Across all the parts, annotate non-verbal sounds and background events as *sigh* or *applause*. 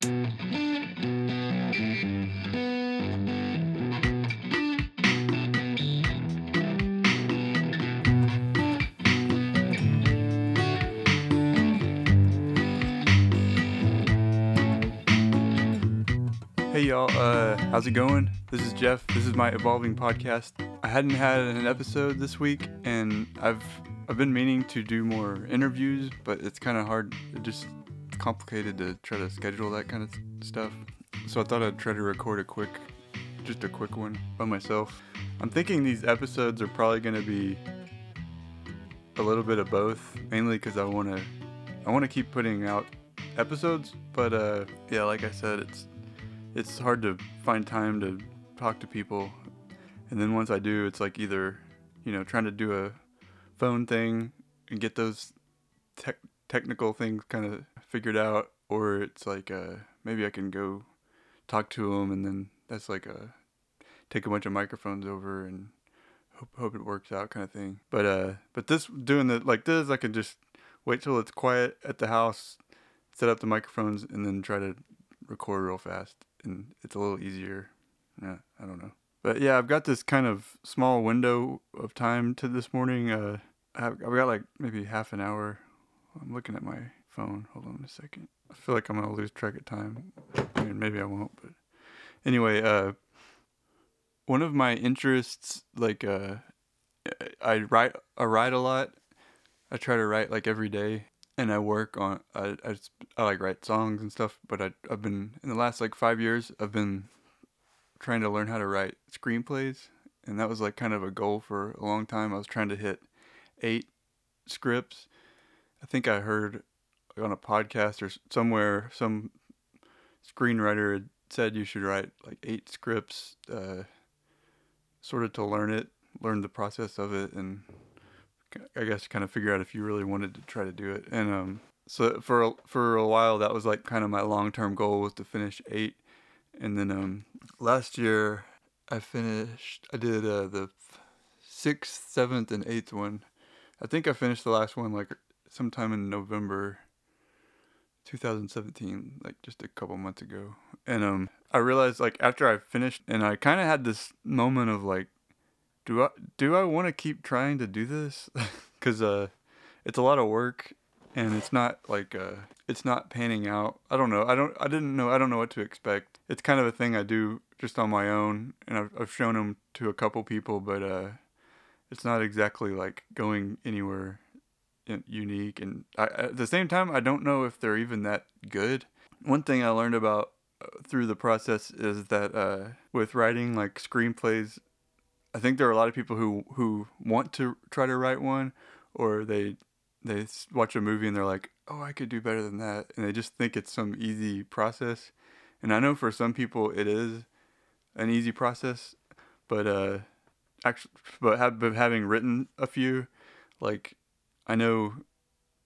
Hey y'all, uh, how's it going? This is Jeff. This is my evolving podcast. I hadn't had an episode this week, and I've I've been meaning to do more interviews, but it's kind of hard. It just complicated to try to schedule that kind of stuff. So I thought I'd try to record a quick, just a quick one by myself. I'm thinking these episodes are probably gonna be a little bit of both, mainly because I want to I want to keep putting out episodes, but uh, yeah, like I said, it's it's hard to find time to talk to people. And then once I do, it's like either, you know, trying to do a phone thing and get those tech technical things kind of figured out, or it's like uh, maybe I can go talk to them, and then that's like a take a bunch of microphones over and hope hope it works out kind of thing. But uh, but this doing the like this, I can just wait till it's quiet at the house, set up the microphones, and then try to record real fast and it's a little easier. Yeah, I don't know. But yeah, I've got this kind of small window of time to this morning. Uh, I've, I've got like maybe half an hour. I'm looking at my phone. Hold on a second. I feel like I'm gonna lose track of time. I mean, maybe I won't, but anyway, uh, one of my interests, like, uh, I write, I write a lot. I try to write like every day, and I work on I, I, I like write songs and stuff, but I I've been in the last like five years I've been trying to learn how to write screenplays, and that was like kind of a goal for a long time. I was trying to hit eight scripts. I think I heard on a podcast or somewhere some screenwriter had said you should write like eight scripts, uh, sort of to learn it, learn the process of it, and I guess kind of figure out if you really wanted to try to do it. And um, so for a, for a while, that was like kind of my long term goal was to finish eight. And then um, last year, I finished. I did uh, the sixth, seventh, and eighth one. I think I finished the last one like sometime in November 2017, like just a couple months ago. And um, I realized like after I finished, and I kind of had this moment of like, do I do I want to keep trying to do this? *laughs* Cause uh, it's a lot of work, and it's not like uh, it's not panning out. I don't know. I don't. I didn't know. I don't know what to expect. It's kind of a thing I do just on my own, and I've I've shown them to a couple people, but uh, it's not exactly like going anywhere unique. And I, at the same time, I don't know if they're even that good. One thing I learned about uh, through the process is that uh, with writing like screenplays I think there are a lot of people who who want to try to write one, or they they watch a movie and they're like, oh, I could do better than that, and they just think it's some easy process. And I know for some people it is an easy process, but uh, actually, but, but having written a few, like I know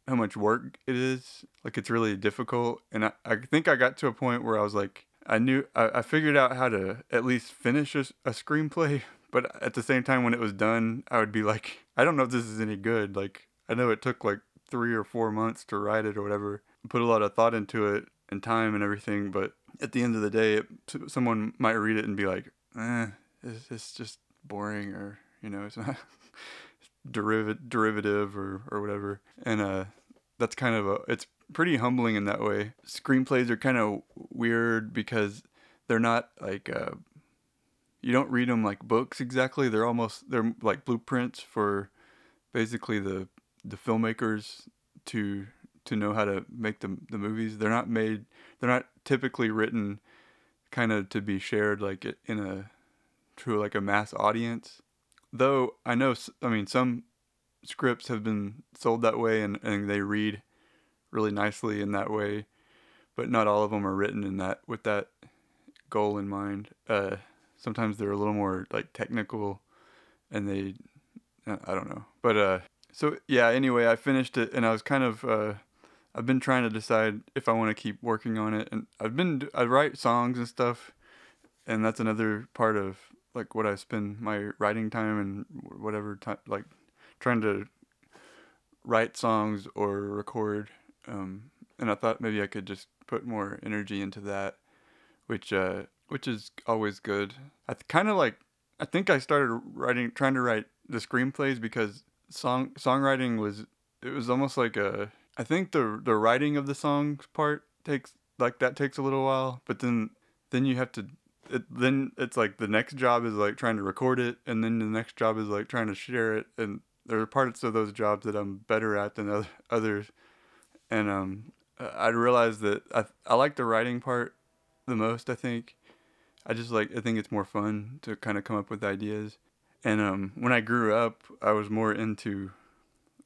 how much work it is. Like it's really difficult, and I, I think I got to a point where I was like, I knew I, I figured out how to at least finish a, a screenplay, *laughs* but at the same time, when it was done, I would be like, I don't know if this is any good. Like, I know it took like three or four months to write it or whatever, put a lot of thought into it and time and everything. But at the end of the day, it, someone might read it and be like, eh, it's, it's just boring or, you know, it's not *laughs* derivative, derivative or, or whatever. And, uh, that's kind of a, it's pretty humbling in that way. Screenplays are kind of weird because they're not like, uh, you don't read them like books exactly. They're almost they're like blueprints for basically the the filmmakers to to know how to make the the movies. They're not made. They're not typically written kind of to be shared like in a to like a mass audience. Though I know, I mean, some scripts have been sold that way and, and they read really nicely in that way, but not all of them are written in that with that goal in mind. Uh, sometimes they're a little more like technical and they uh, I don't know. But uh so yeah, anyway, I finished it and I was kind of uh I've been trying to decide if I want to keep working on it and I've been I write songs and stuff and that's another part of like what I spend my writing time and whatever time like trying to write songs or record um and I thought maybe I could just put more energy into that, which uh, which is always good. I kind of like. I think I started writing, trying to write the screenplays because song songwriting was it was almost like a. I think the the writing of the songs part takes like that takes a little while, but then then you have to. It, then it's like the next job is like trying to record it, and then the next job is like trying to share it, and there are parts of those jobs that I'm better at than other, others, and um, I realized that I I like the writing part the most. I think I just like I think it's more fun to kind of come up with ideas. And um, when I grew up, I was more into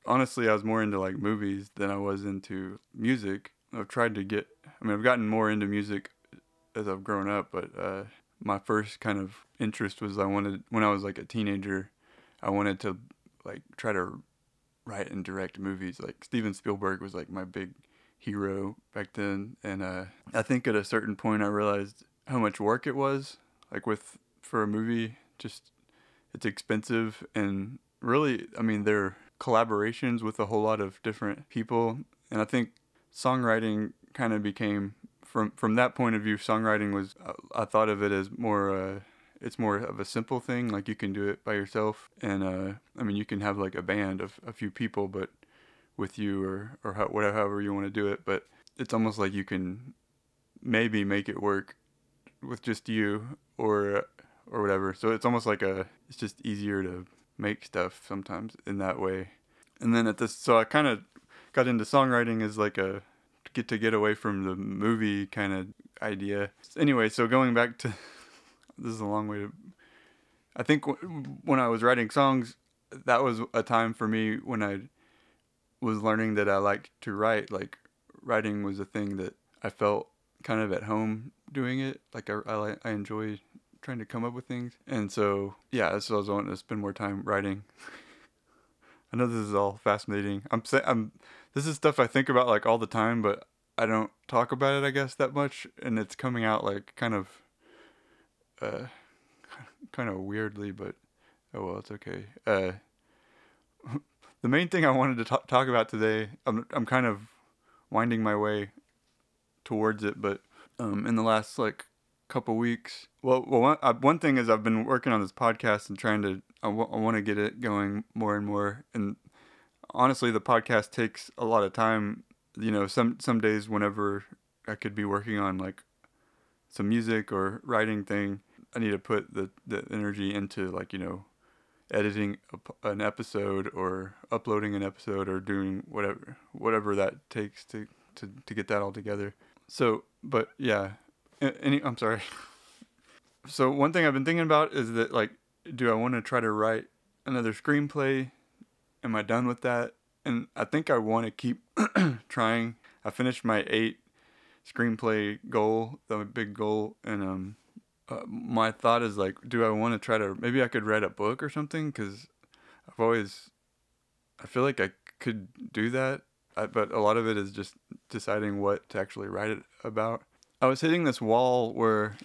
honestly, I was more into like movies than I was into music. I've tried to get I mean, I've gotten more into music as I've grown up, but uh, my first kind of interest was I wanted when I was like a teenager, I wanted to like try to write and direct movies. Like Steven Spielberg was like my big hero back then, and uh, I think at a certain point I realized how much work it was. Like with for a movie, just it's expensive and really, I mean, they're collaborations with a whole lot of different people, and I think songwriting kind of became from from that point of view. Songwriting was I thought of it as more. Uh, it's more of a simple thing like you can do it by yourself and uh, i mean you can have like a band of a few people but with you or or how, whatever however you want to do it but it's almost like you can maybe make it work with just you or or whatever so it's almost like a it's just easier to make stuff sometimes in that way and then at this so i kind of got into songwriting as like a get to get away from the movie kind of idea anyway so going back to *laughs* this is a long way to. I think w- when I was writing songs, that was a time for me when I was learning that I liked to write. Like writing was a thing that I felt kind of at home doing it. Like I I, I enjoy trying to come up with things, and so yeah, that's so I was wanting to spend more time writing. *laughs* I know this is all fascinating. I'm saying I'm this is stuff I think about like all the time, but I don't talk about it I guess that much, and it's coming out like kind of uh, *laughs* kind of weirdly, but oh well, it's okay. Uh, *laughs* the main thing I wanted to t- talk about today, I'm I'm kind of winding my way towards it, but um, in the last like couple weeks, well, well, one, uh, one thing is I've been working on this podcast and trying to I, w- I want to get it going more and more, and honestly, the podcast takes a lot of time. You know, some some days whenever I could be working on like some music or writing thing, I need to put the, the energy into like, you know, editing a, an episode or uploading an episode or doing whatever whatever that takes to to, to get that all together. So, but yeah, any I'm sorry. *laughs* So one thing I've been thinking about is that like do I want to try to write another screenplay? Am I done with that? And I think I want to keep *clears throat* trying. I finished my 8 screenplay goal, the big goal and um uh, my thought is like, do I want to try to maybe I could write a book or something? Because I've always, I feel like I could do that, I, but a lot of it is just deciding what to actually write it about. I was hitting this wall where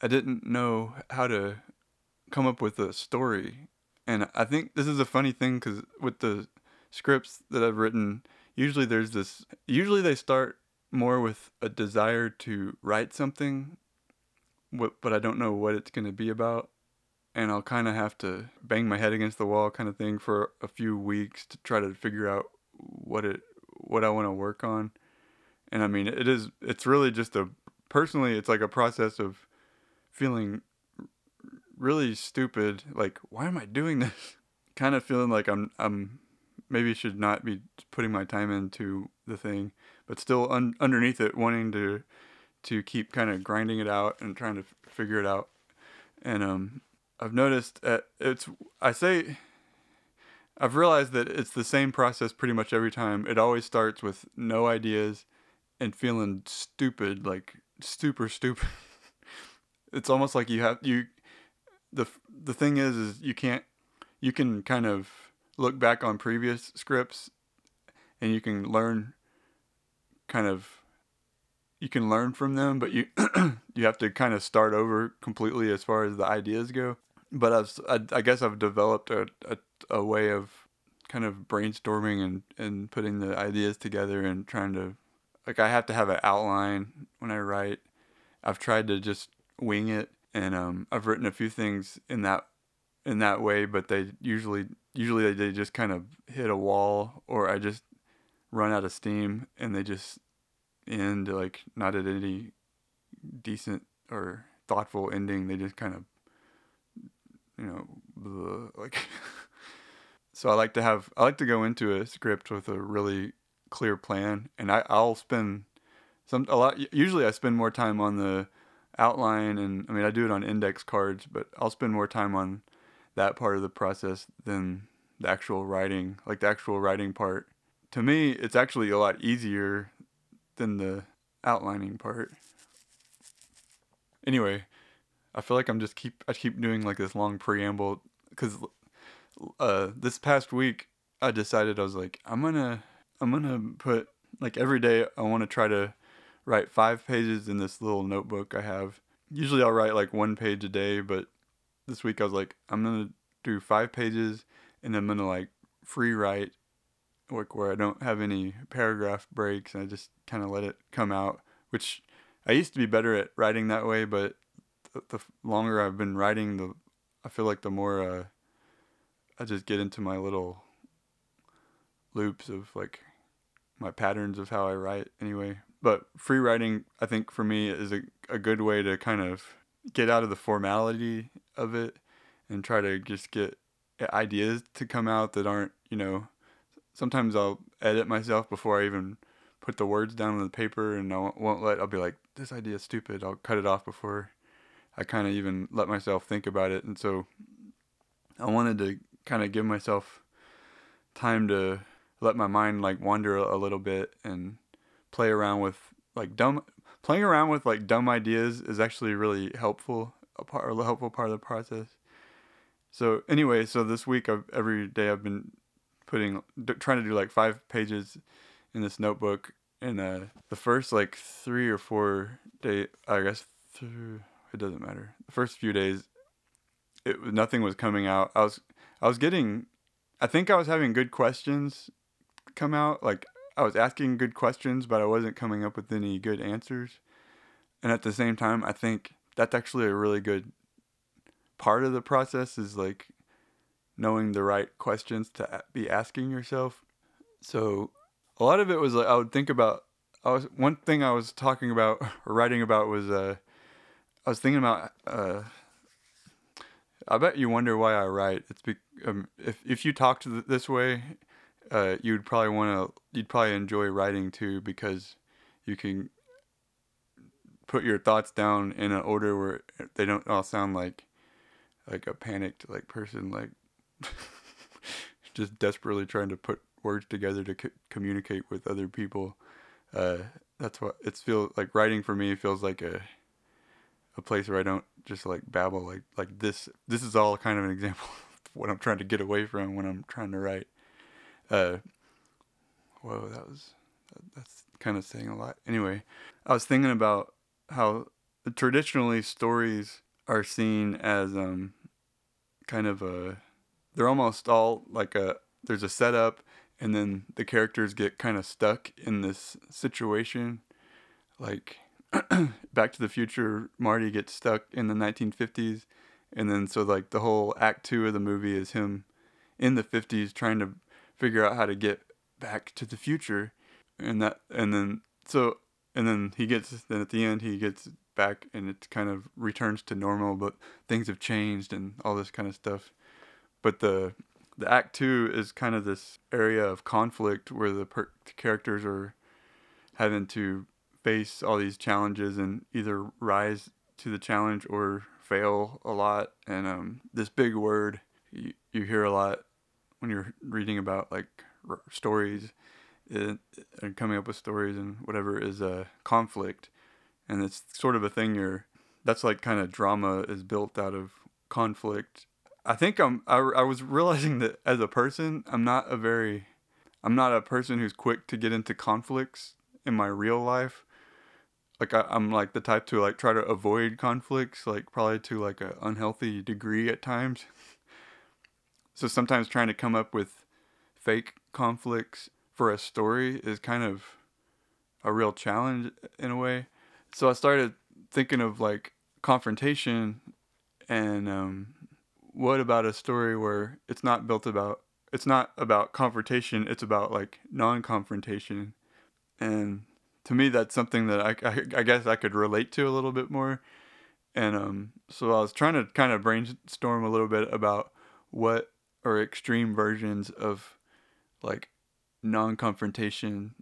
I didn't know how to come up with a story, and I think this is a funny thing because with the scripts that I've written, usually there's this. Usually they start more with a desire to write something but I don't know what it's going to be about. And I'll kind of have to bang my head against the wall kind of thing for a few weeks to try to figure out what it what I want to work on. And I mean, it is it's really just a personally it's like a process of feeling really stupid, like why am I doing *laughs* this? kind of feeling like I'm I'm maybe should not be putting my time into the thing, but still un- underneath it wanting to to keep kind of grinding it out and trying to f- figure it out. And um, I've noticed at, it's I say I've realized that it's the same process pretty much every time. It always starts with no ideas and feeling stupid, like super stupid. *laughs* it's almost like you have you the the thing is is you can't you can kind of look back on previous scripts and you can learn kind of you can learn from them, but you *clears throat* you have to kind of start over completely as far as the ideas go. But I've, I, I guess I've developed a, a, a way of kind of brainstorming and, and putting the ideas together and trying to like I have to have an outline when I write. I've tried to just wing it, and um, I've written a few things in that in that way, but they usually usually they just kind of hit a wall, or I just run out of steam, and they just end like not at any decent or thoughtful ending. They just kind of you know bleh, like. *laughs* so I like to have I like to go into a script with a really clear plan, and I I'll spend some a lot. Usually, I spend more time on the outline, and I mean I do it on index cards, but I'll spend more time on that part of the process than the actual writing. Like the actual writing part, to me, it's actually a lot easier than the outlining part. Anyway, I feel like I'm just keep I keep doing like this long preamble because uh, this past week I decided I was like I'm gonna I'm gonna put like every day I want to try to write five pages in this little notebook I have. Usually I'll write like one page a day, but this week I was like I'm gonna do five pages and I'm gonna like free write like where I don't have any paragraph breaks and I just kind of let it come out. Which I used to be better at writing that way, but the, the longer I've been writing, the I feel like the more uh, I just get into my little loops of like my patterns of how I write anyway. But free writing, I think for me, is a, a good way to kind of get out of the formality of it and try to just get ideas to come out that aren't, you know, sometimes I'll edit myself before I even put the words down on the paper and I won't let, I'll be like, this idea is stupid. I'll cut it off before I kind of even let myself think about it. And so I wanted to kind of give myself time to let my mind like wander a, little bit and play around with like dumb playing around with like dumb ideas is actually really helpful a part a helpful part of the process. So anyway so this week I've, every day i've been putting d- trying to do like five pages in this notebook. And uh the first like three or four day i guess through it doesn't matter. The first few days it nothing was coming out. I was i was getting i think i was having good questions come out. Like I was asking good questions, but I wasn't coming up with any good answers. And at the same time, I think that's actually a really good part of the process is like knowing the right questions to be asking yourself. So a lot of it was like I would think about I was one thing I was talking about *laughs* or writing about was uh I was thinking about uh I bet you wonder why I write. It's be, um, if if you talked this way uh, you'd probably want to you'd probably enjoy writing too because you can put your thoughts down in an order where they don't all sound like like a panicked like person like *laughs* just desperately trying to put words together to co- communicate with other people. Uh, that's what it's feel like writing for me feels like a a place where I don't just like babble like like this this is all kind of an example *laughs* of what I'm trying to get away from when I'm trying to write uh, whoa, that was that, that's kind of saying a lot. Anyway, I was thinking about how traditionally stories are seen as um kind of a they're almost all like a there's a setup and then the characters get kind of stuck in this situation like *clears throat* back to the future marty gets stuck in the 1950s and then so like the whole act 2 of the movie is him in the 50s trying to figure out how to get back to the future. And that and then so and then he gets then at the end he gets back and it kind of returns to normal but things have changed and all this kind of stuff. But the the act 2 is kind of this area of conflict where the, per- the characters are having to face all these challenges and either rise to the challenge or fail a lot. And um, this big word you, you hear a lot when you're reading about like r- stories and coming up with stories and whatever is a conflict and it's sort of a thing you're that's like kind of drama is built out of conflict. I think i'm I, I was realizing that as a person i'm not a very i'm not a person who's quick to get into conflicts in my real life. Like I, i'm like the type to like try to avoid conflicts like probably to like an unhealthy degree at times so sometimes trying to come up with fake conflicts for a story is kind of a real challenge in a way. So I started thinking of like confrontation and um, what about a story where it's not built about it's not about confrontation it's about like non-confrontation and to me that's something that I, I, I guess i could relate to a little bit more and um, so i was trying to kind of brainstorm a little bit about what are extreme versions of like non-confrontation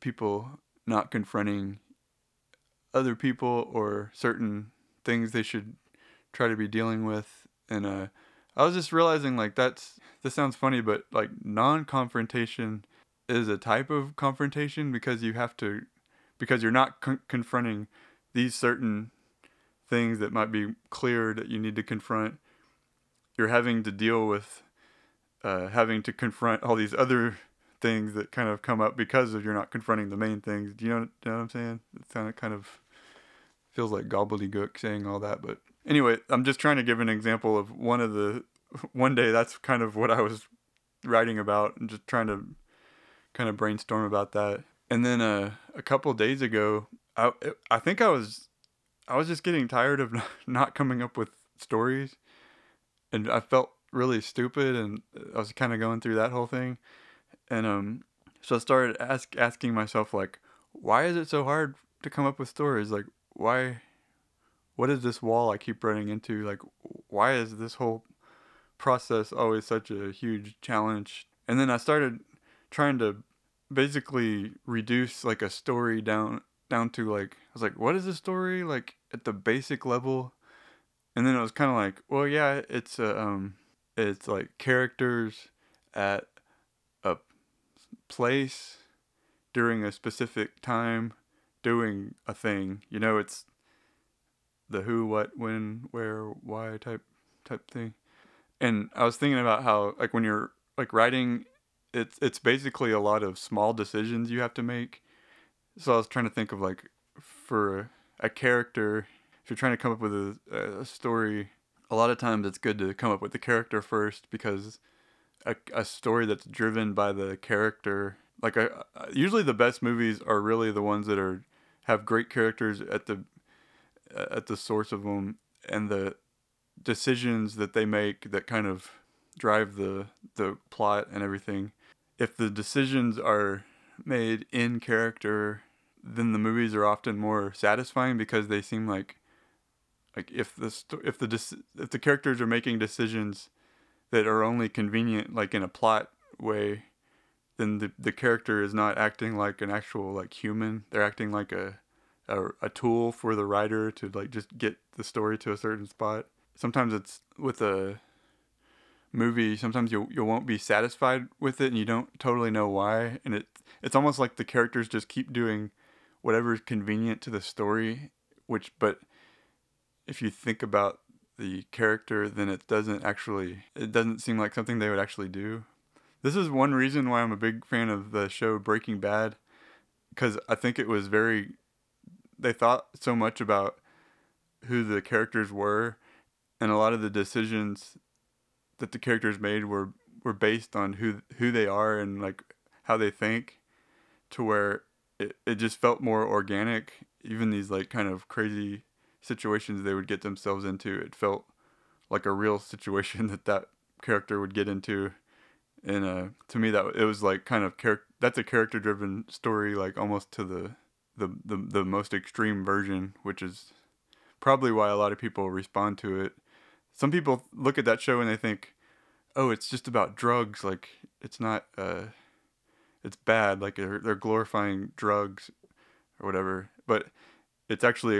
people not confronting other people or certain things they should try to be dealing with. And uh i was just realizing like that's this sounds funny but like non-confrontation is a type of confrontation because you have to because you're not con- confronting these certain things that might be clear that you need to confront. You're having to deal with uh, having to confront all these other things that kind of come up because of you're not confronting the main things. Do you know, know what I'm saying? It sounded kind of feels like gobbledygook saying all that, but anyway, I'm just trying to give an example of one of the one day that's kind of what I was writing about and just trying to kind of brainstorm about that. And then uh, a couple days ago, I I think I was I was just getting tired of *laughs* not coming up with stories, and I felt really stupid, and I was kind of going through that whole thing, and um, so I started ask asking myself like, why is it so hard to come up with stories? Like, why what is this wall I keep running into? Like, why is this whole process always such a huge challenge? And then I started trying to basically reduce like a story down down to like I was like, what is a story like at the basic level? And then it was kind of like, well, yeah, it's a, um, it's like characters at a place during a specific time doing a thing. You know, it's the who, what, when, where, why type type thing. And I was thinking about how like when you're like writing, it's it's basically a lot of small decisions you have to make. So I was trying to think of like for a character, if you're trying to come up with a, a story, a lot of times it's good to come up with the character first because a, a story that's driven by the character like a, usually the best movies are really the ones that are have great characters at the uh, at the source of them and the decisions that they make that kind of drive the the plot and everything. If the decisions are made in character, then the movies are often more satisfying because they seem like like if the if the if the characters are making decisions that are only convenient like in a plot way then the the character is not acting like an actual like human they're acting like a a, a tool for the writer to like just get the story to a certain spot. Sometimes it's with a movie. Sometimes you you won't be satisfied with it, and you don't totally know why. And it it's almost like the characters just keep doing whatever is convenient to the story. Which, but if you think about the character, then it doesn't actually it doesn't seem like something they would actually do. This is one reason why I'm a big fan of the show Breaking Bad because I think it was very they thought so much about who the characters were, and a lot of the decisions that the characters made were were based on who who they are and like how they think, to where it, it just felt more organic. Even these like kind of crazy situations they would get themselves into, it felt like a real situation *laughs* that that character would get into and uh, to me that it was like kind of character that's a character driven story like almost to the the, the the most extreme version, which is probably why a lot of people respond to it. Some people look at that show and they think, "Oh, it's just about drugs. Like it's not. Uh, it's bad. Like they're, they're glorifying drugs or whatever." But it's actually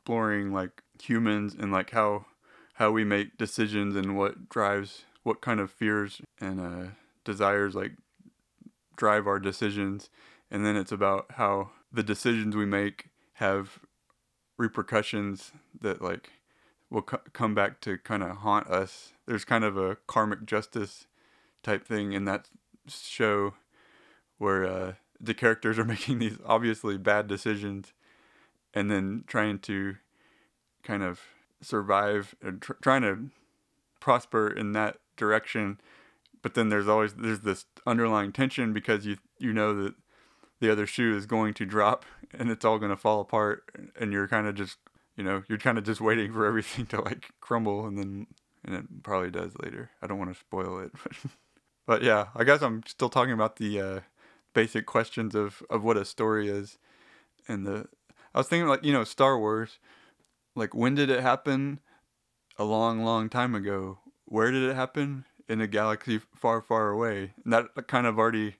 exploring like humans and like how how we make decisions and what drives what kind of fears and uh, desires like drive our decisions and then it's about how the decisions we make have repercussions that like will co- come back to kind of haunt us. There's kind of a karmic justice type thing in that show where uh, the characters are *laughs* making these obviously bad decisions and then trying to kind of survive and tr- trying to prosper in that direction. But then there's always there's this underlying tension because you you know that the other shoe is going to drop *laughs* and it's all going to fall apart and you're kind of just you know you're kind of just waiting for *laughs* everything to like crumble and then and it probably does later. I don't want to spoil it *laughs* but, but yeah i guess i'm still talking about the uh, basic questions of of what a story is and the i was thinking like you know star wars like when did it happen? A long long time ago. Where did it happen? In a galaxy far far away. And that kind of already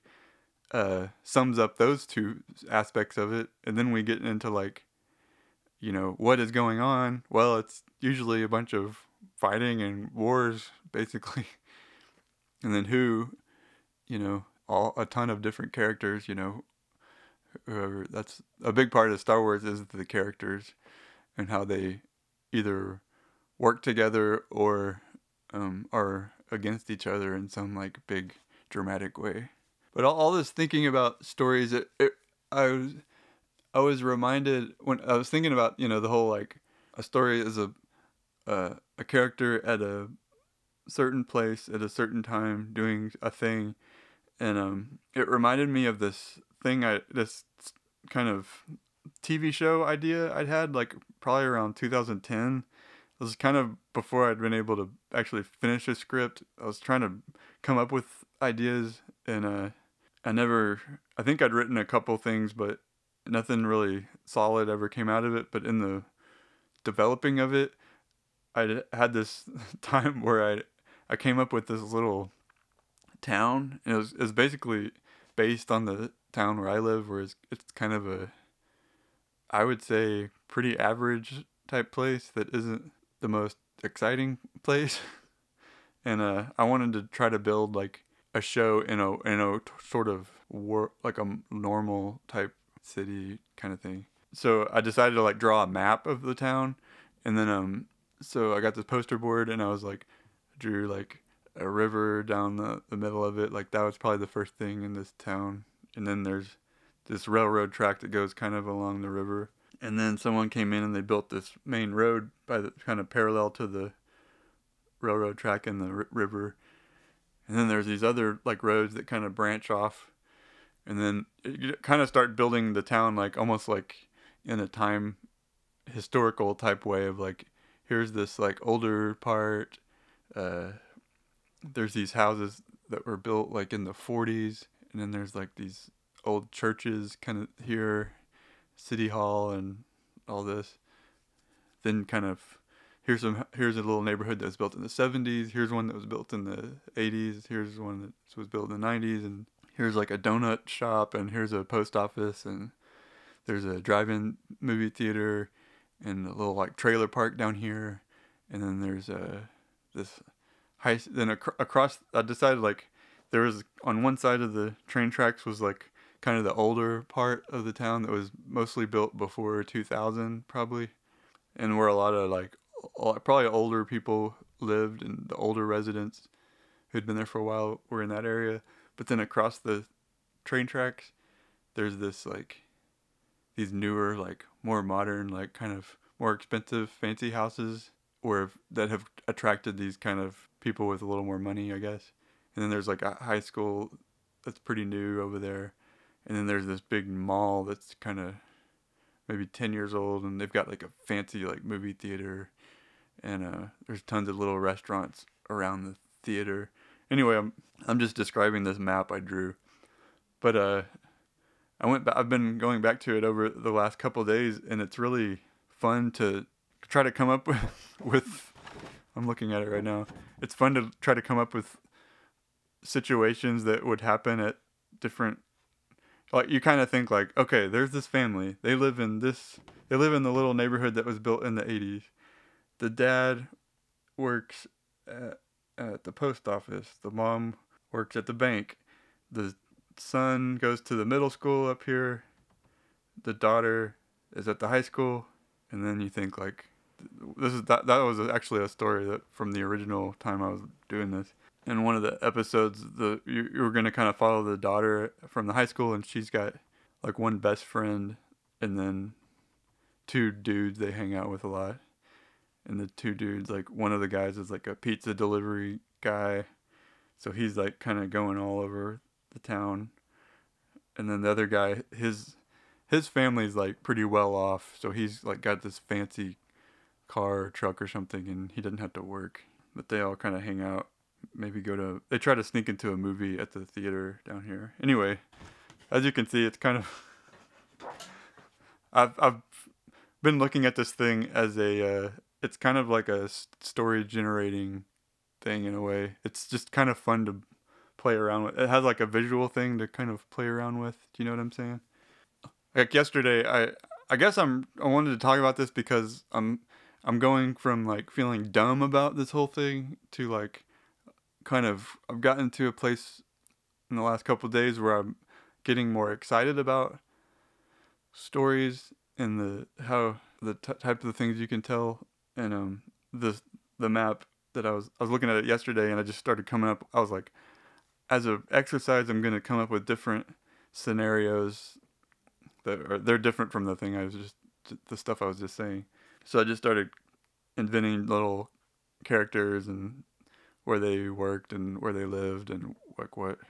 uh, sums up those two aspects of it, and then we get into like, you know, what is going on? Well, it's usually a bunch of fighting and wars, basically, *laughs* and then who, you know, all a ton of different characters, you know, whoever. That's a big part of Star Wars is the characters and how they either work together or um, are against each other in some like big dramatic way. But all, all this thinking about stories, it, it, I was I was reminded when I was thinking about you know the whole like a story is a uh, a character at a certain place at a certain time doing a thing, and um, it reminded me of this thing I this kind of TV show idea I'd had like probably around 2010. It was kind of before I'd been able to actually finish a script. I was trying to come up with ideas and uh I never, I think I'd written a couple things, but nothing really solid ever came out of it. But in the developing of it, I had this *laughs* time where I, I came up with this little town. And it was, it was basically based on the town where I live, where it's, it's kind of a, I would say, pretty average type place that isn't the most exciting place. *laughs* and uh, I wanted to try to build like a show in a in a sort of war like a normal type city kind of thing. So I decided to like draw a map of the town, and then um, so I got this poster board and I was like, drew like a river down the the middle of it. Like that was probably the first thing in this town, and then there's this railroad track that goes kind of along the river. And then someone came in and they built this main road by the kind of parallel to the railroad track and the r- river. And then there's these other like roads that kind of branch off. And then you kind of start building the town like almost like in a time historical type way of like here's this like older part uh there's these houses that were built like in the 40s and then there's like these old churches kind of here city hall and all this. Then kind of here's some here's a little neighborhood that was built in the 70s here's one that was built in the 80s here's one that was built in the 90s and here's like a donut shop and here's a post office and there's a drive-in movie theater and a little like trailer park down here and then there's a this high then ac- across i decided like there was on one side of the train tracks was like kind of the older part of the town that was mostly built before 2000 probably and where a lot of like probably older people lived and the older residents who'd been there for a while were in that area. But then across the train tracks, there's this like these newer, like more modern, like kind of more expensive, fancy houses where that have attracted these kind of people with a little more money, I guess. And then there's like a high school that's pretty new over there. And then there's this big mall that's kind of maybe 10 years old and they've got like a fancy like movie theater and uh, there's tons of little restaurants around the theater. Anyway, I'm I'm just describing this map I drew, but uh, I went. I've been going back to it over the last couple days, and it's really fun to try to come up with. *laughs* with I'm looking at it right now. It's fun to try to come up with situations that would happen at different like you kind of think like okay there's this family they live in this they live in the little neighborhood that was built in the 80s the dad works at, at the post office. The mom works at the bank. The son goes to the middle school up here. The daughter is at the high school, and then you think like, this is that that was actually a story that from the original time I was doing this. In one of the episodes, the you, you were gonna kind of follow the daughter from the high school, and she's got like one best friend, and then two dudes they hang out with a lot and the two dudes like one of the guys is like a pizza delivery guy so he's like kind of going all over the town and then the other guy, his his family's like pretty well off, so he's like got this fancy car or truck or something, and he doesn't have to work. But they all kind of hang out. Maybe go to. They try to sneak into a movie at the theater down here. Anyway, as you can see, it's kind of. *laughs* I've I've been looking at this thing as a. Uh, it's kind of like a story generating thing in a way. It's just kind of fun to play around with. It has like a visual thing to kind of play around with. Do you know what I'm saying? Like yesterday, I I guess I'm I wanted to talk about this because I'm I'm going from like feeling dumb about this whole thing to like kind of I've gotten to a place in the last couple days where I'm getting more excited about stories and the how the t- type of the things you can tell and um the the map that I was I was looking at it yesterday and I just started coming up I was like as an exercise I'm going to come up with different scenarios that are they're different from the thing I was just the stuff I was just saying. So I just started inventing little characters and where they worked and where they lived and like what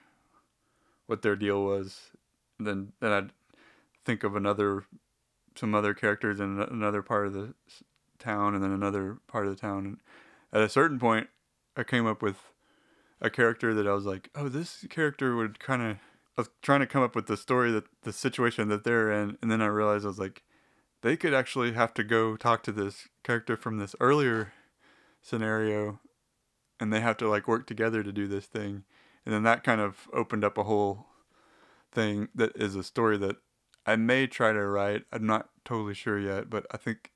what their deal was. And then then I'd think of another some other characters in another part of the town and then another part of the town. And at a certain point, I came up with a character that I was like, oh, this character would kind of. I was trying to come up with the story that the situation that they're in, and then I realized I was like, they could actually have to go talk to this character from this earlier scenario and they have to like work together to do this thing and then that kind of opened up a whole thing that is a story that I may try to write. I'm not totally sure yet, but I think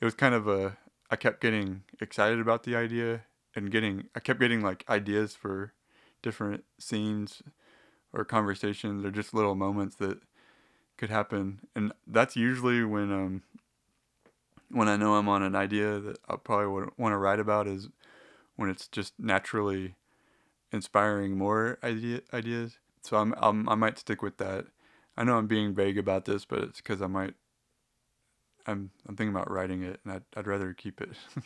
it was kind of a I kept getting excited about the idea and getting I kept getting like ideas for different scenes or conversations or just little moments that could happen, and that's usually when um when I know I'm on an idea that I probably would want to write about is when it's just naturally inspiring more idea ideas. So I'm, I'm I might stick with that. I know I'm being vague about this, but it's because I might. I'm I'm thinking about writing it, and I'd I'd rather keep it *laughs*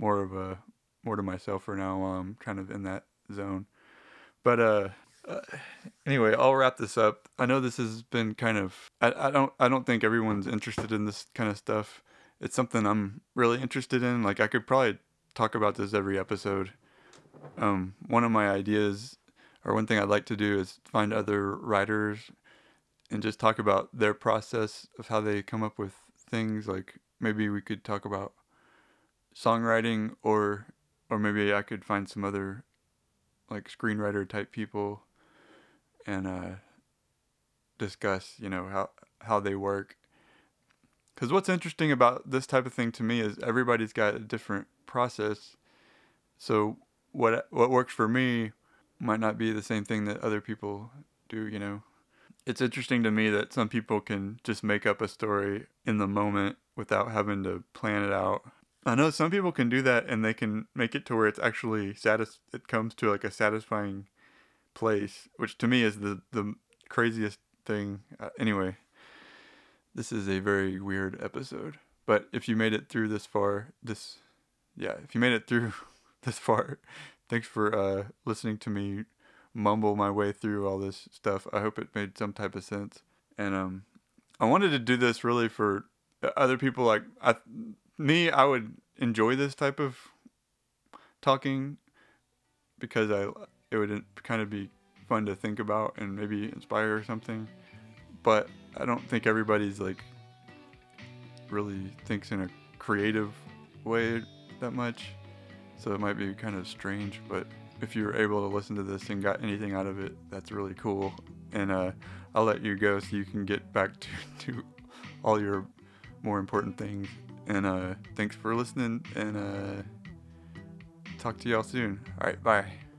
more of a more to myself for now while I'm kind of in that zone. But uh, uh, anyway, I'll wrap this up. I know this has been kind of I, I don't I don't think everyone's interested in this kind of stuff. It's something I'm really interested in. Like I could probably talk about this every episode. Um, one of my ideas or one thing I'd like to do is find other writers and just talk about their process of how they come up with things. Like maybe we could talk about songwriting or or maybe I could find some other like screenwriter type people and uh, discuss, you know, how how they work. Because what's interesting about this type of thing to me is everybody's got a different process. So what what works for me might not be the same thing that other people do. You know, it's interesting to me that some people can just make up a story in the moment without having to plan it out. I know some people can do that and they can make it to where it's actually satis- it comes to like a satisfying place, which to me is the the craziest thing. Uh, anyway, this is a very weird episode. But if you made it through this far, this yeah, if you made it through *laughs* this far, thanks for uh, listening to me mumble my way through all this stuff. I hope it made some type of sense. And um, I wanted to do this really for other people. Like I, me, I would enjoy this type of talking because I it would kind of be fun to think about and maybe inspire something. But I don't think everybody's like really thinks in a creative way that much. So it might be kind of strange, but if you're able to listen to this and got anything out of it, that's really cool. And uh, I'll let you go so you can get back *laughs* to, to all your more important things. And uh, thanks for listening, and uh, talk to y'all soon. All right, bye.